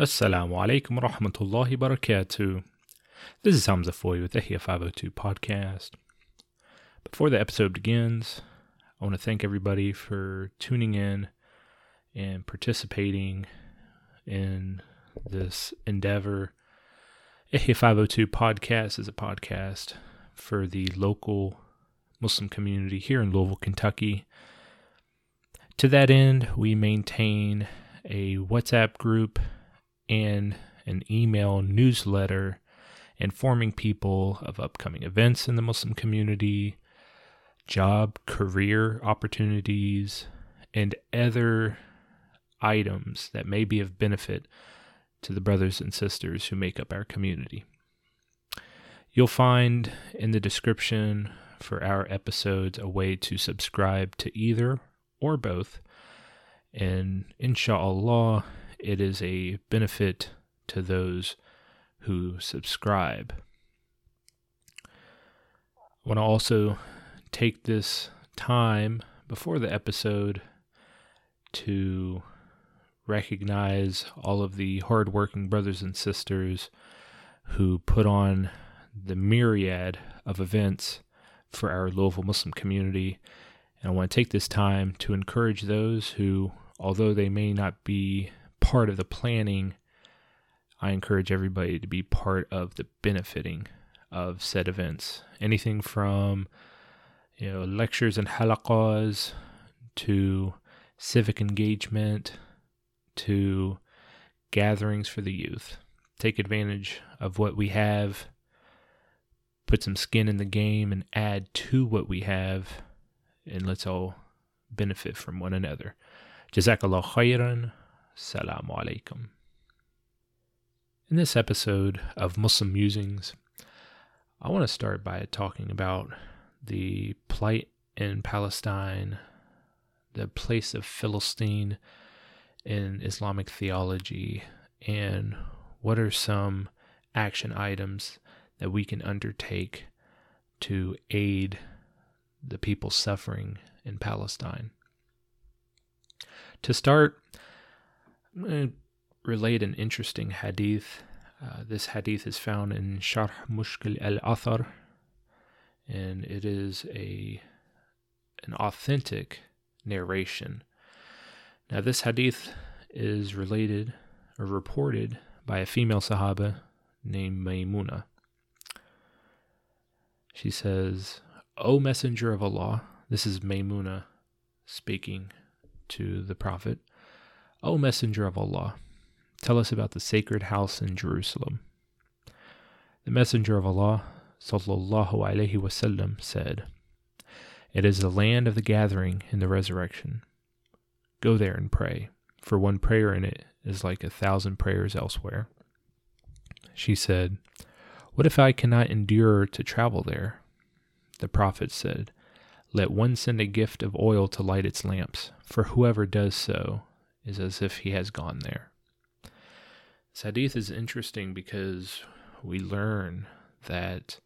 Assalamu alaikum wa rahmatullahi barakatuh. This is Hamza Foy with the Ihya 502 podcast. Before the episode begins, I want to thank everybody for tuning in and participating in this endeavor. Ihya 502 podcast is a podcast for the local Muslim community here in Louisville, Kentucky. To that end, we maintain a WhatsApp group and an email newsletter informing people of upcoming events in the Muslim community, job, career opportunities, and other items that may be of benefit to the brothers and sisters who make up our community. You'll find in the description for our episodes a way to subscribe to either or both. And inshallah, it is a benefit to those who subscribe. I want to also take this time before the episode to recognize all of the hardworking brothers and sisters who put on the myriad of events for our Louisville Muslim community. And I want to take this time to encourage those who, although they may not be part of the planning, I encourage everybody to be part of the benefiting of said events. Anything from you know lectures and halaqas to civic engagement to gatherings for the youth. Take advantage of what we have, put some skin in the game, and add to what we have, and let's all benefit from one another. Jazakallah khairan. Salamu alaikum. In this episode of Muslim Musings, I want to start by talking about the plight in Palestine, the place of Philistine in Islamic theology, and what are some action items that we can undertake to aid the people suffering in Palestine. To start, I'm going to relate an interesting hadith. Uh, this hadith is found in Sharh Mushkil al Athar, and it is a an authentic narration. Now, this hadith is related or reported by a female Sahaba named Maymuna. She says, O Messenger of Allah, this is Maymuna speaking to the Prophet. O Messenger of Allah, tell us about the sacred house in Jerusalem. The Messenger of Allah, sallallahu alaihi wasallam, said, It is the land of the gathering in the resurrection. Go there and pray, for one prayer in it is like a thousand prayers elsewhere. She said, What if I cannot endure to travel there? The Prophet said, Let one send a gift of oil to light its lamps, for whoever does so is as if he has gone there. This hadith is interesting because we learn that,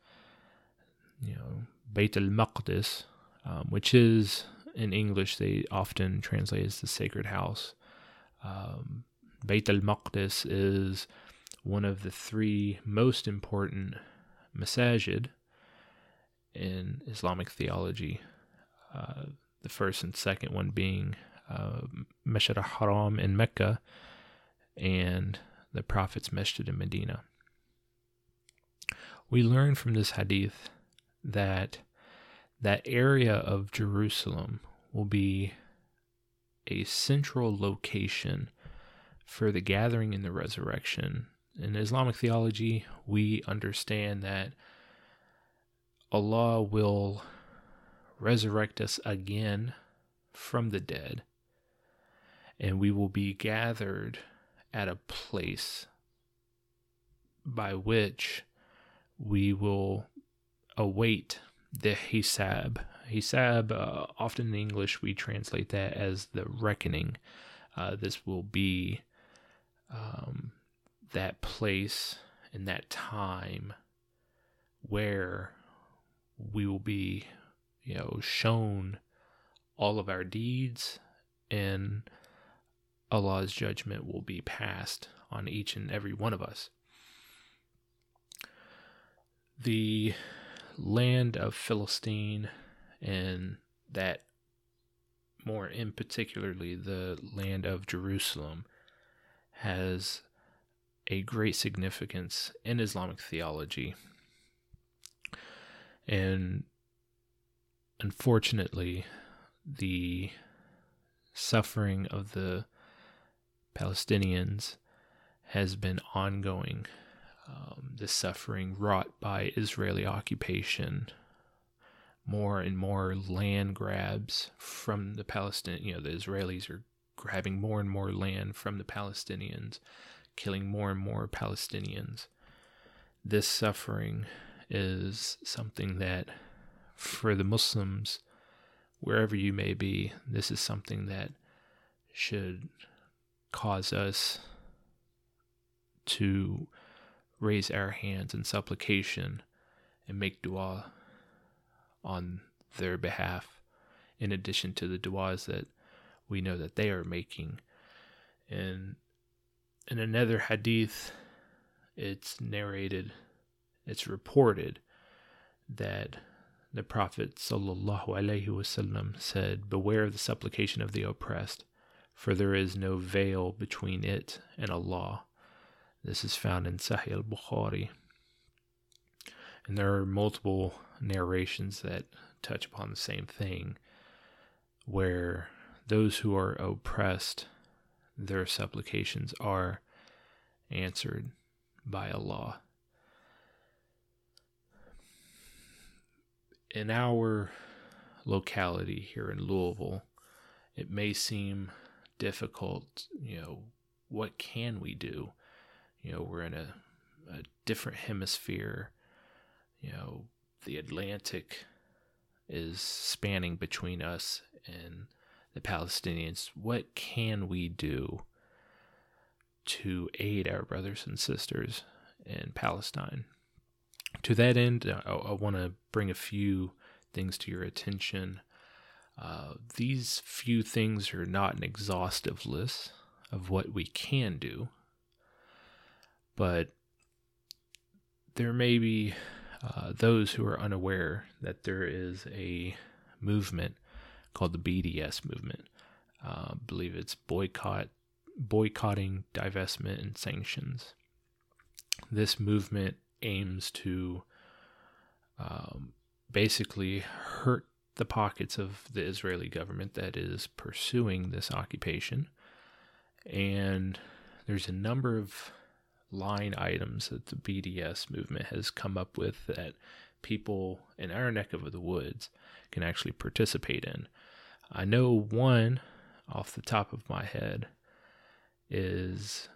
you know, Beit al Maqdis, um, which is in English, they often translate as the sacred house. Um, Beit al Maqdis is one of the three most important masajid in Islamic theology. Uh, the first and second one being uh, Masjid al-Haram in Mecca and the Prophet's Masjid in Medina. We learn from this hadith that that area of Jerusalem will be a central location for the gathering in the resurrection. In Islamic theology, we understand that Allah will resurrect us again from the dead and we will be gathered at a place by which we will await the hisab. Hisab, uh, often in English, we translate that as the reckoning. Uh, this will be um, that place and that time where we will be, you know, shown all of our deeds and Allah's judgment will be passed on each and every one of us. The land of Philistine and that more in particularly the land of Jerusalem has a great significance in Islamic theology. And unfortunately, the suffering of the Palestinians has been ongoing. Um, the suffering wrought by Israeli occupation, more and more land grabs from the Palestinians. You know, the Israelis are grabbing more and more land from the Palestinians, killing more and more Palestinians. This suffering is something that, for the Muslims, wherever you may be, this is something that should cause us to raise our hands in supplication and make dua on their behalf, in addition to the duas that we know that they are making. And in another hadith, it's narrated, it's reported that the Prophet wasallam said, Beware of the supplication of the oppressed, for there is no veil between it and Allah. This is found in Sahih al Bukhari. And there are multiple narrations that touch upon the same thing, where those who are oppressed, their supplications are answered by Allah. In our locality here in Louisville, it may seem difficult, you know, what can we do? You know, we're in a, a different hemisphere. You know, the Atlantic is spanning between us and the Palestinians, what can we do to aid our brothers and sisters in Palestine? To that end, I, I want to bring a few things to your attention. Uh, these few things are not an exhaustive list of what we can do, but there may be uh, those who are unaware that there is a movement called the BDS movement. Uh, I believe it's boycott, boycotting, divestment, and sanctions. This movement aims to um, basically hurt the pockets of the Israeli government that is pursuing this occupation. And there's a number of line items that the BDS movement has come up with that people in our neck of the woods can actually participate in. I know one off the top of my head is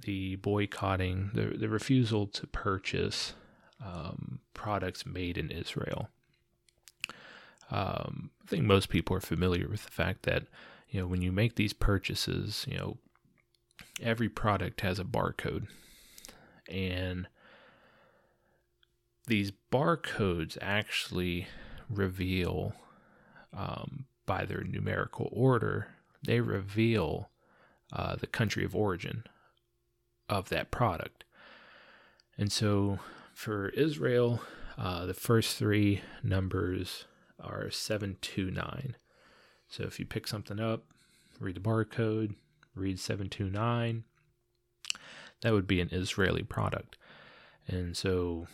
the boycotting, the, the refusal to purchase um, products made in Israel. Um, I think most people are familiar with the fact that, you know, when you make these purchases, you know, every product has a barcode. And these barcodes actually reveal um, by their numerical order, they reveal uh, the country of origin of that product. And so for Israel, uh, the first three numbers are 729. So if you pick something up, read the barcode, read 729, that would be an Israeli product. And so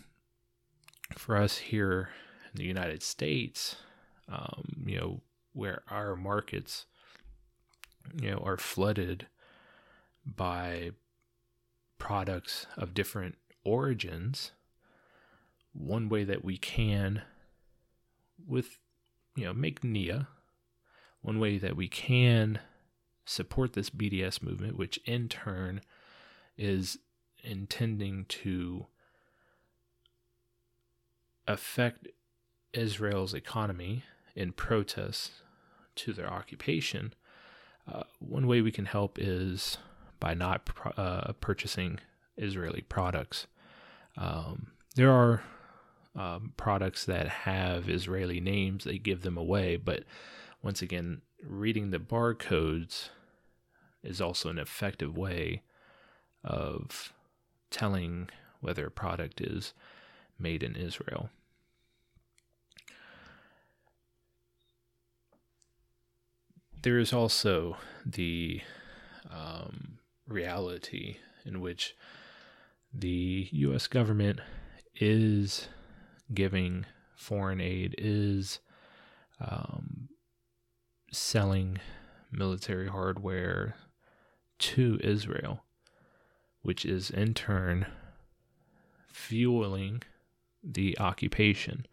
for us here in the United States, um, you know, where our markets, you know, are flooded by products of different origins, one way that we can, with, you know, make niyyah, one way that we can support this BDS movement, which in turn is intending to affect Israel's economy in protest to their occupation, uh, one way we can help is by not uh, purchasing Israeli products. Um, there are um, products that have Israeli names, they give them away, but once again, reading the barcodes is also an effective way of telling whether a product is made in Israel. There is also the um, reality in which the U.S. government is giving foreign aid, is um, selling military hardware to Israel, which is in turn fueling the occupation.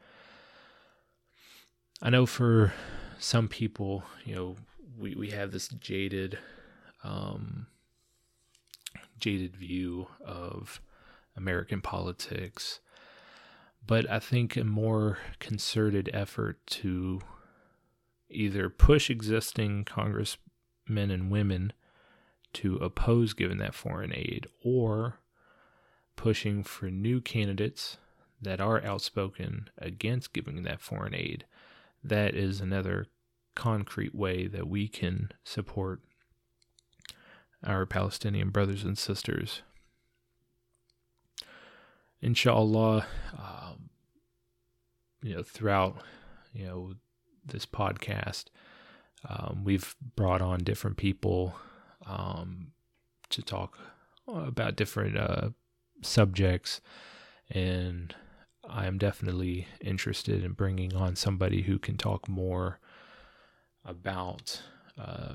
I know for some people, you know, we, we have this jaded um, jaded view of American politics. But I think a more concerted effort to either push existing congressmen and women to oppose giving that foreign aid or pushing for new candidates that are outspoken against giving that foreign aid. That is another concrete way that we can support our Palestinian brothers and sisters. Inshallah, um, you know, throughout, you know, this podcast, um, we've brought on different people um, to talk about different uh, subjects, and I am definitely interested in bringing on somebody who can talk more about uh,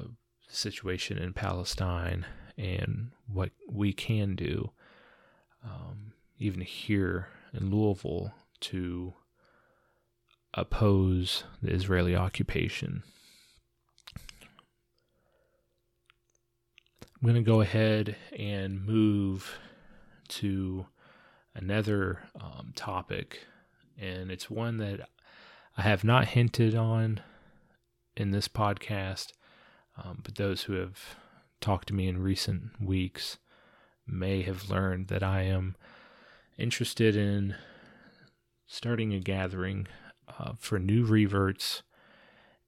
the situation in Palestine and what we can do, um, even here in Louisville, to oppose the Israeli occupation. I'm going to go ahead and move to another um, topic, and it's one that I have not hinted on in this podcast, um, but those who have talked to me in recent weeks may have learned that I am interested in starting a gathering uh, for new reverts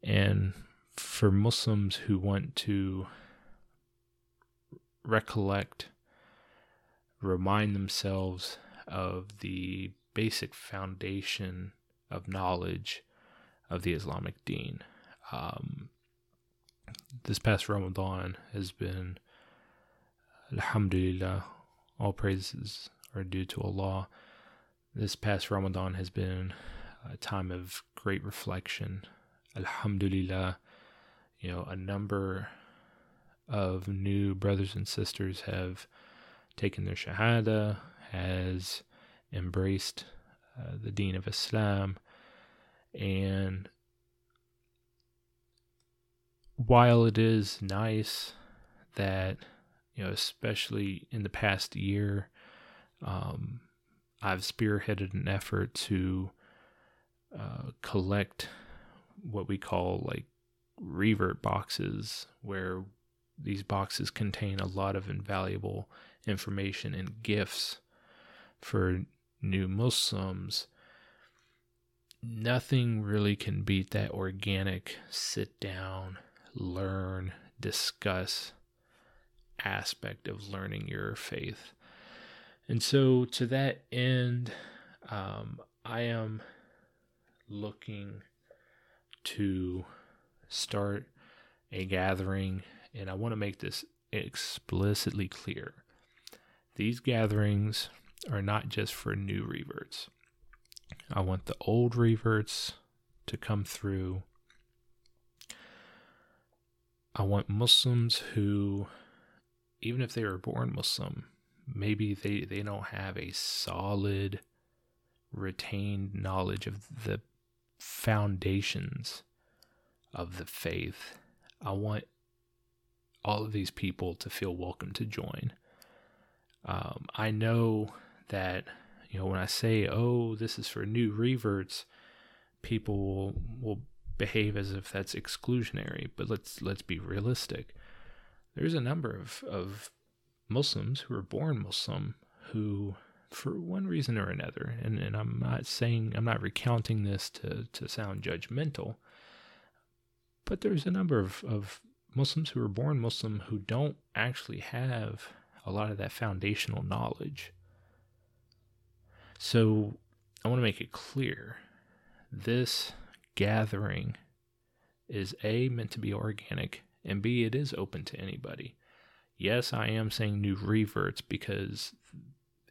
and for Muslims who want to recollect, remind themselves of the basic foundation of knowledge of the Islamic deen. Um, this past Ramadan has been, Alhamdulillah, all praises are due to Allah. This past Ramadan has been a time of great reflection. Alhamdulillah, you know, a number of new brothers and sisters have taken their Shahada, has embraced uh, the Deen of Islam, and while it is nice that you know, especially in the past year, um, I've spearheaded an effort to uh, collect what we call like revert boxes, where these boxes contain a lot of invaluable information and gifts for new Muslims. Nothing really can beat that organic sit down, learn, discuss aspect of learning your faith. And so, to that end, um, I am looking to start a gathering, and I want to make this explicitly clear. These gatherings are not just for new reverts. I want the old reverts to come through. I want Muslims who, even if they were born Muslim, maybe they, they don't have a solid retained knowledge of the foundations of the faith. I want all of these people to feel welcome to join. Um, I know that you know when I say, "Oh, this is for new reverts," people will, will behave as if that's exclusionary. But let's let's be realistic. There's a number of of Muslims who are born Muslim who for one reason or another, and, and I'm not saying, I'm not recounting this to, to sound judgmental, but there's a number of, of Muslims who are born Muslim who don't actually have a lot of that foundational knowledge. So I want to make it clear this gathering is A, meant to be organic, and B, it is open to anybody. Yes, I am saying new reverts because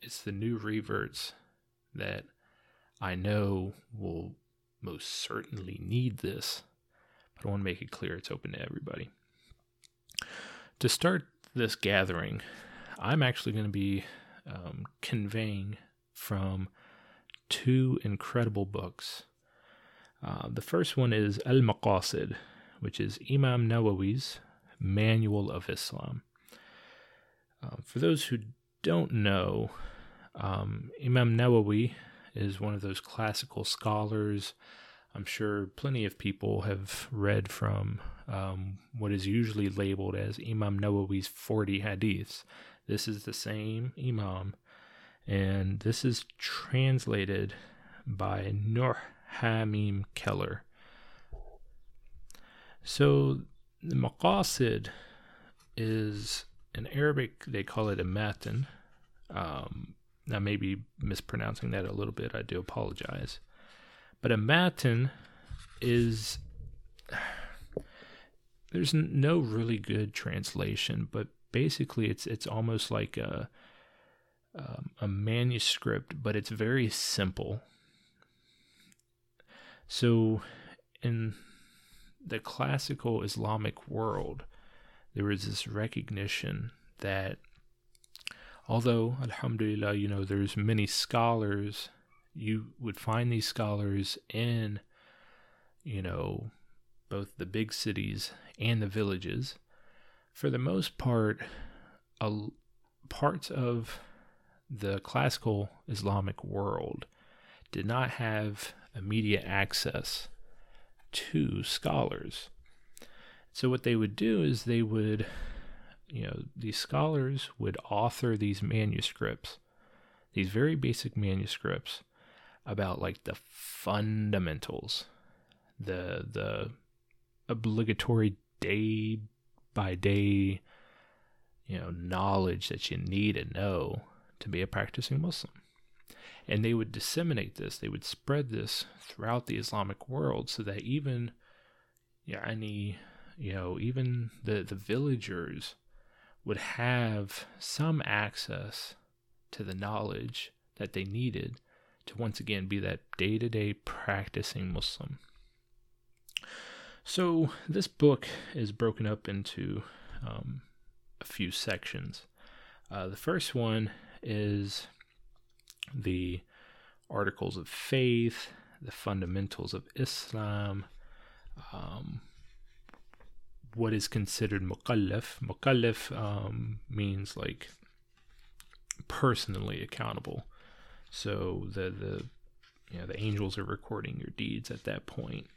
it's the new reverts that I know will most certainly need this, but I want to make it clear it's open to everybody. To start this gathering, I'm actually going to be um, conveying from two incredible books. Uh, the first one is Al Maqasid, which is Imam Nawawi's Manual of Islam. Uh, for those who don't know, um, Imam Nawawi is one of those classical scholars. I'm sure plenty of people have read from um, what is usually labeled as Imam Nawawi's 40 hadiths. This is the same Imam, and this is translated by Nur Hamim Keller. So the maqasid is in Arabic they call it a matan. Um, I may be mispronouncing that a little bit. I do apologize. But a matan is there's no really good translation, but basically it's it's almost like a um, a manuscript, but it's very simple. So in the classical Islamic world, there is this recognition that although alhamdulillah you know there's many scholars you would find these scholars in you know both the big cities and the villages. For the most part a, parts of the classical islamic world did not have immediate access to scholars so what they would do is they would you know, these scholars would author these manuscripts, these very basic manuscripts about like the fundamentals, the the obligatory day by day, you know, knowledge that you need to know to be a practicing Muslim. And they would disseminate this, they would spread this throughout the Islamic world so that even yeah, any you know, even the, the villagers would have some access to the knowledge that they needed to once again be that day to day practicing Muslim. So, this book is broken up into um, a few sections. Uh, the first one is the articles of faith, the fundamentals of Islam, um, what is considered mukallaf. Mukallaf um, means like personally accountable. So the the you know the angels are recording your deeds at that point.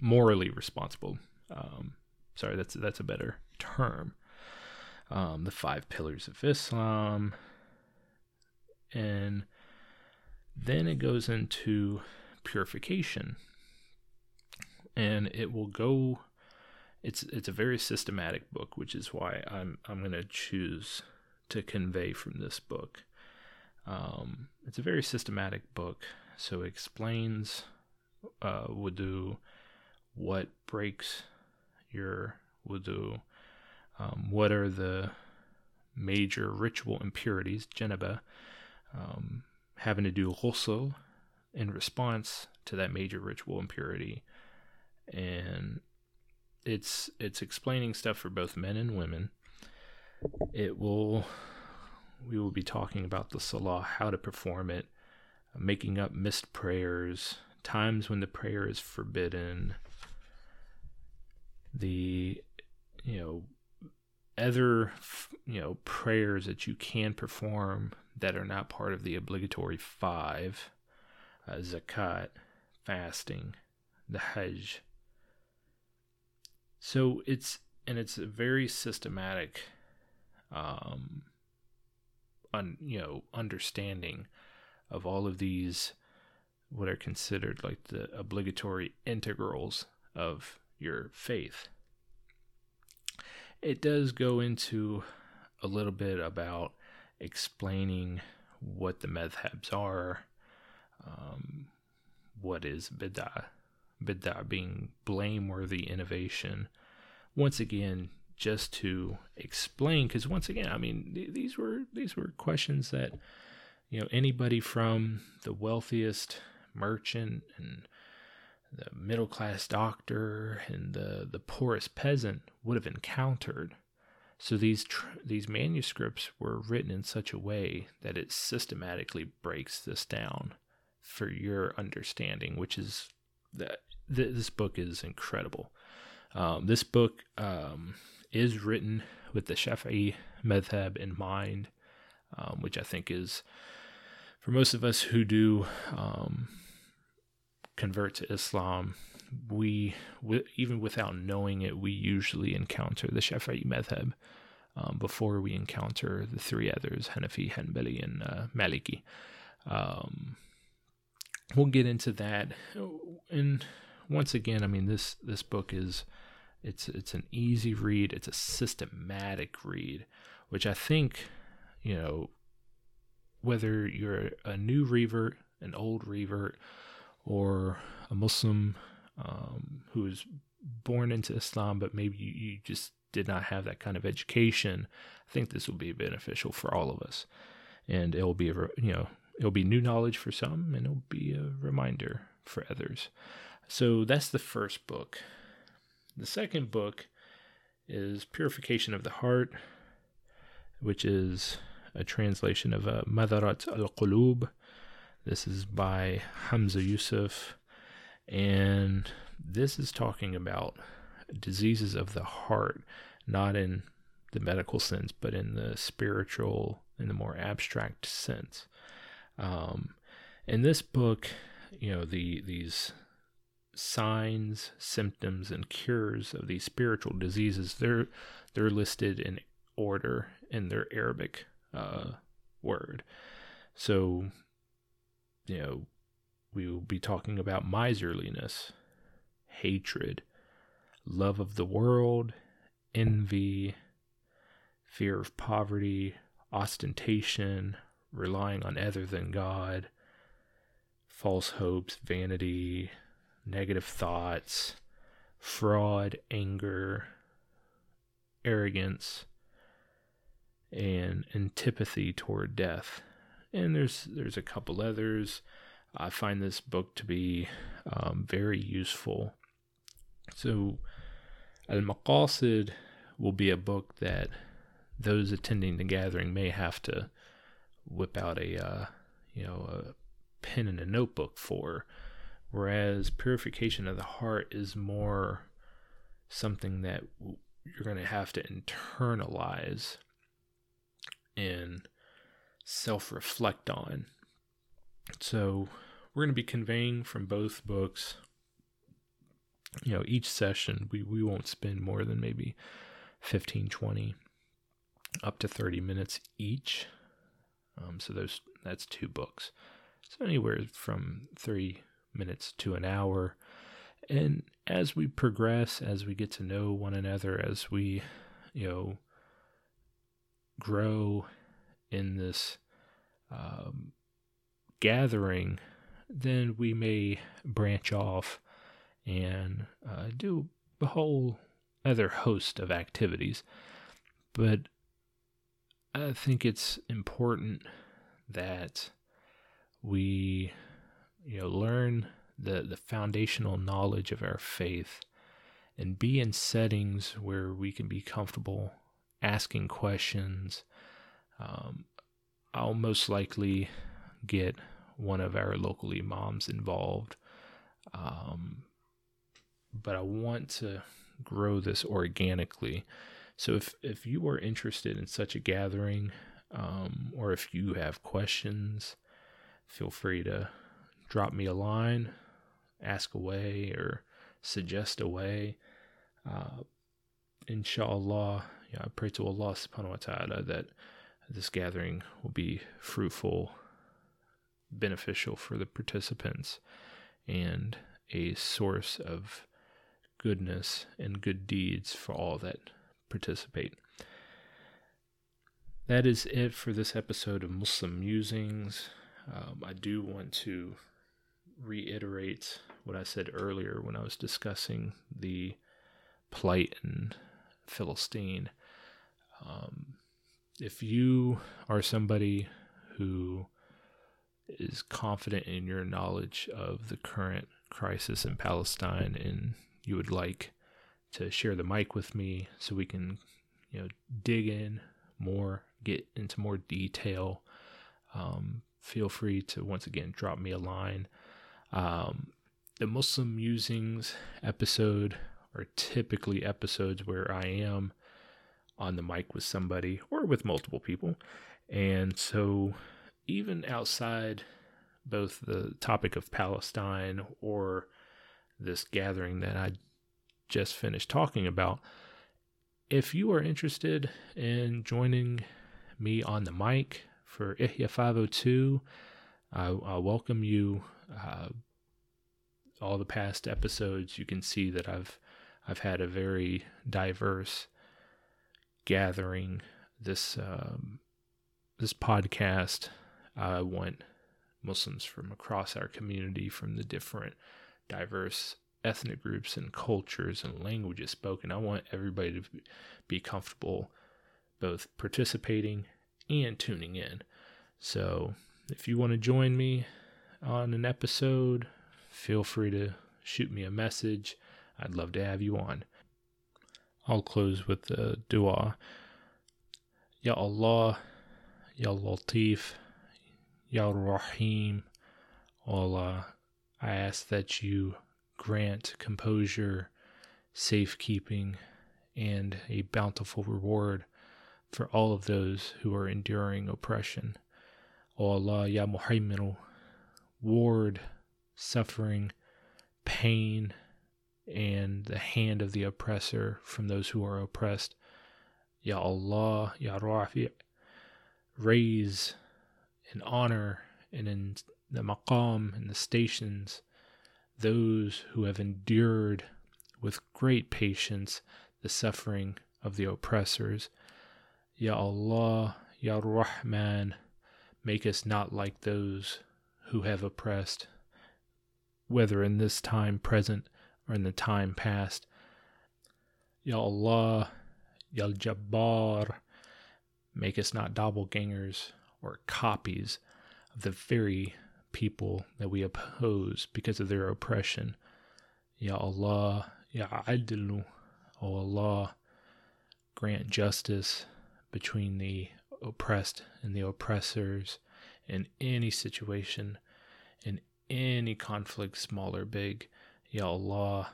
Morally responsible. Um, sorry, that's that's a better term. Um, the five pillars of Islam, and then it goes into purification, and it will go it's it's a very systematic book, which is why I'm I'm going to choose to convey from this book. Um, it's a very systematic book, so it explains uh, wudu, what breaks your wudu, um, what are the major ritual impurities, janaba, um, having to do ghusl in response to that major ritual impurity, and it's it's explaining stuff for both men and women. It will we will be talking about the salah, how to perform it, making up missed prayers, times when the prayer is forbidden, the you know other you know prayers that you can perform that are not part of the obligatory five uh, zakat fasting the hajj so it's and it's a very systematic, um, un, you know, understanding of all of these what are considered like the obligatory integrals of your faith. it does go into a little bit about explaining what the madhabs are, um, what is bid'ah, bid'ah being blameworthy innovation. Once again, just to explain, because once again, I mean, th- these were these were questions that you know anybody from the wealthiest merchant and the middle class doctor and the, the poorest peasant would have encountered. So these tr- these manuscripts were written in such a way that it systematically breaks this down for your understanding, which is that th- this book is incredible. Um, this book um, is written with the Shafi'i madhab in mind, um, which I think is for most of us who do um, convert to Islam, we, even without knowing it, we usually encounter the Shafi'i madhab um, before we encounter the three others, Hanafi, Hanbali, and uh, Maliki. Um, we'll get into that. And once again, I mean this this book is it's it's an easy read. It's a systematic read, which I think you know whether you're a new revert, an old revert, or a Muslim um, who is born into Islam, but maybe you, you just did not have that kind of education, I think this will be beneficial for all of us, and it will be a you know it'll be new knowledge for some, and it'll be a reminder for others. So that's the first book. The second book is Purification of the Heart, which is a translation of uh, Matharat al Qulub. This is by Hamza Yusuf, and this is talking about diseases of the heart, not in the medical sense, but in the spiritual, in the more abstract sense. Um, in this book, you know, the these signs, symptoms, and cures of these spiritual diseases, they're they're listed in order in their Arabic uh, word. So, you know, we will be talking about miserliness, hatred, love of the world, envy, fear of poverty, ostentation, relying on other than God, false hopes, vanity, negative thoughts, fraud, anger, arrogance, and antipathy toward death. And there's there's a couple others. I find this book to be um, very useful. So, Al Maqasid will be a book that those attending the gathering may have to whip out a uh, you know a pen and a notebook for, whereas purification of the heart is more something that you're going to have to internalize and self reflect on. So, we're going to be conveying from both books. You know, each session, we, we won't spend more than maybe 15, 20, up to 30 minutes each. Um, so those that's two books. So anywhere from three minutes to an hour. And as we progress, as we get to know one another, as we, you know, grow in this um, gathering, then we may branch off and uh, do a whole other host of activities. But I think it's important that we you know learn the the foundational knowledge of our faith and be in settings where we can be comfortable asking questions. Um, I'll most likely get one of our local imams involved. Um, but I want to grow this organically. So if, if you are interested in such a gathering, um, or if you have questions, feel free to drop me a line, ask away, or suggest a way. Uh, inshallah, I pray to Allah subhanahu wa ta'ala that this gathering will be fruitful, beneficial for the participants, and a source of goodness and good deeds for all that participate. That is it for this episode of Muslim Musings. Um, I do want to reiterate what I said earlier when I was discussing the plight in Philistine. Um, if you are somebody who is confident in your knowledge of the current crisis in Palestine and you would like to share the mic with me so we can, you know, dig in more, get into more detail, um, feel free to once again drop me a line. Um, the Muslim Musings episode are typically episodes where I am on the mic with somebody or with multiple people. And so, even outside both the topic of Palestine or this gathering that I just finished talking about, if you are interested in joining me on the mic for Ihya 502, I, I welcome you. Uh, all the past episodes, you can see that I've I've had a very diverse gathering. This um, this podcast, I want Muslims from across our community, from the different diverse ethnic groups and cultures and languages spoken. I want everybody to be comfortable both participating and tuning in. So, if you want to join me on an episode, feel free to shoot me a message. I'd love to have you on. I'll close with the dua. Ya Allah, Ya Latif, Ya Rahim. Allah, I ask that you grant composure, safekeeping, and a bountiful reward for all of those who are enduring oppression. O Allah, Ya Muhammadu, ward suffering, pain, and the hand of the oppressor from those who are oppressed. Ya Allah, Ya Rafi, raise in honor and in the maqam and the stations those who have endured with great patience the suffering of the oppressors. Ya Allah, Ya Rahman, make us not like those who have oppressed, whether in this time present or in the time past. Ya Allah, Ya Jabbar, make us not doppelgangers or copies of the very people that we oppose because of their oppression. Ya Allah, Ya Adlu, O Allah, grant justice between the oppressed and the oppressors in any situation, in any conflict, small or big. Ya Allah,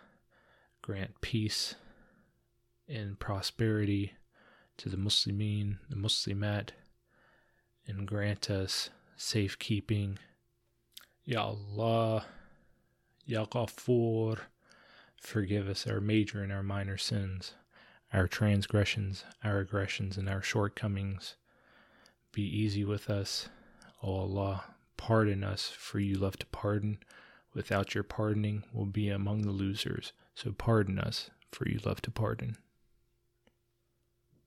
grant peace and prosperity to the Muslimin, the Muslimat, and grant us safekeeping Ya Allah, Ya Ghafoor, forgive us our major and our minor sins, our transgressions, our aggressions, and our shortcomings. Be easy with us, O Allah. Pardon us, for you love to pardon. Without your pardoning, we'll be among the losers. So pardon us, for you love to pardon.